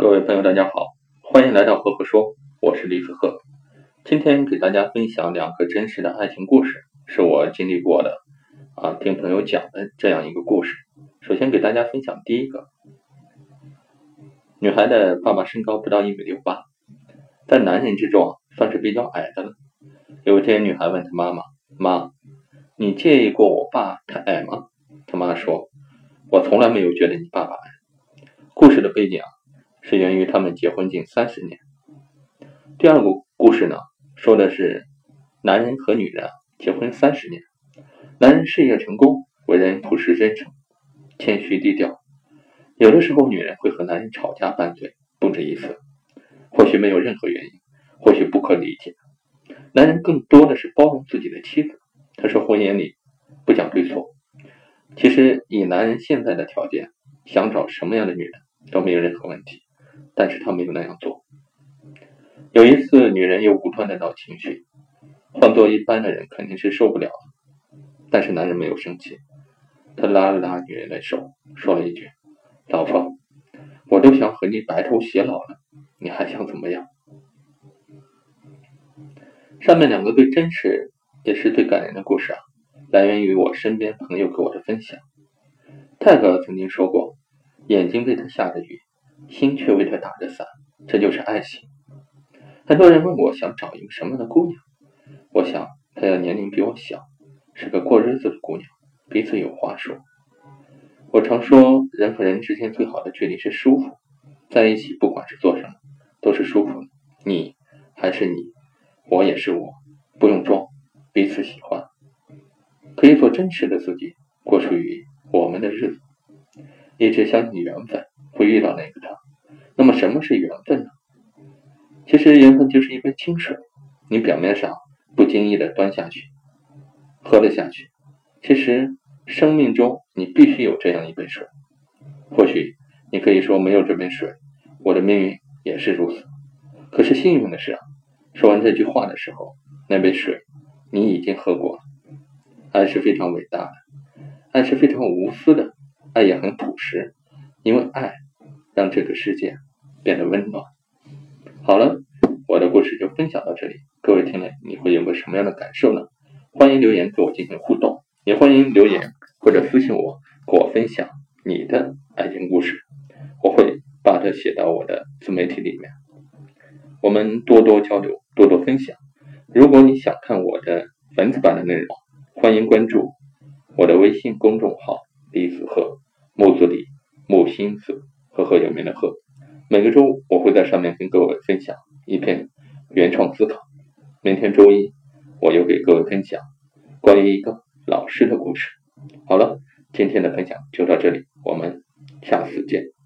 各位朋友，大家好，欢迎来到赫赫说，我是李子赫。今天给大家分享两个真实的爱情故事，是我经历过的啊，听朋友讲的这样一个故事。首先给大家分享第一个，女孩的爸爸身高不到一米六八，在男人之中算是比较矮的了。有一天，女孩问她妈妈：“妈，你介意过我爸太矮吗？”她妈说：“我从来没有觉得你爸爸矮。”故事的背景啊，是源于他们结婚近三十年。第二个故事呢，说的是男人和女人结婚三十年，男人事业成功，为人朴实真诚、谦虚低调。有的时候，女人会和男人吵架拌嘴，不止一次。或许没有任何原因，或许不可理解。男人更多的是包容自己的妻子。他说，婚姻里不讲对错。其实，以男人现在的条件，想找什么样的女人？都没有任何问题，但是他没有那样做。有一次，女人又无端的闹情绪，换做一般的人肯定是受不了，但是男人没有生气，他拉了拉女人的手，说了一句：“老婆，我都想和你白头偕老了，你还想怎么样？”上面两个最真实也是最感人的故事啊，来源于我身边朋友给我的分享。泰戈尔曾经说过。眼睛为他下着雨，心却为他打着伞，这就是爱情。很多人问我想找一个什么样的姑娘，我想她要年龄比我小，是个过日子的姑娘，彼此有话说。我常说，人和人之间最好的距离是舒服，在一起不管是做什么都是舒服的。你还是你，我也是我，不用装，彼此喜欢，可以做真实的自己，过属于我们的日子。一直相信缘分会遇到那个他，那么什么是缘分呢？其实缘分就是一杯清水，你表面上不经意的端下去，喝了下去，其实生命中你必须有这样一杯水。或许你可以说没有这杯水，我的命运也是如此。可是幸运的是啊，说完这句话的时候，那杯水你已经喝过了。爱是非常伟大的，爱是非常无私的。爱也很朴实，因为爱让这个世界变得温暖。好了，我的故事就分享到这里。各位听了，你会有个什么样的感受呢？欢迎留言跟我进行互动，也欢迎留言或者私信我，和我分享你的爱情故事。我会把它写到我的自媒体里面，我们多多交流，多多分享。如果你想看我的文字版的内容，欢迎关注我的微信公众号“李子鹤”。木子李，木心子，赫赫有名的赫。每个周五我会在上面跟各位分享一篇原创思考。明天周一，我又给各位分享关于一个老师的故事。好了，今天的分享就到这里，我们下次见。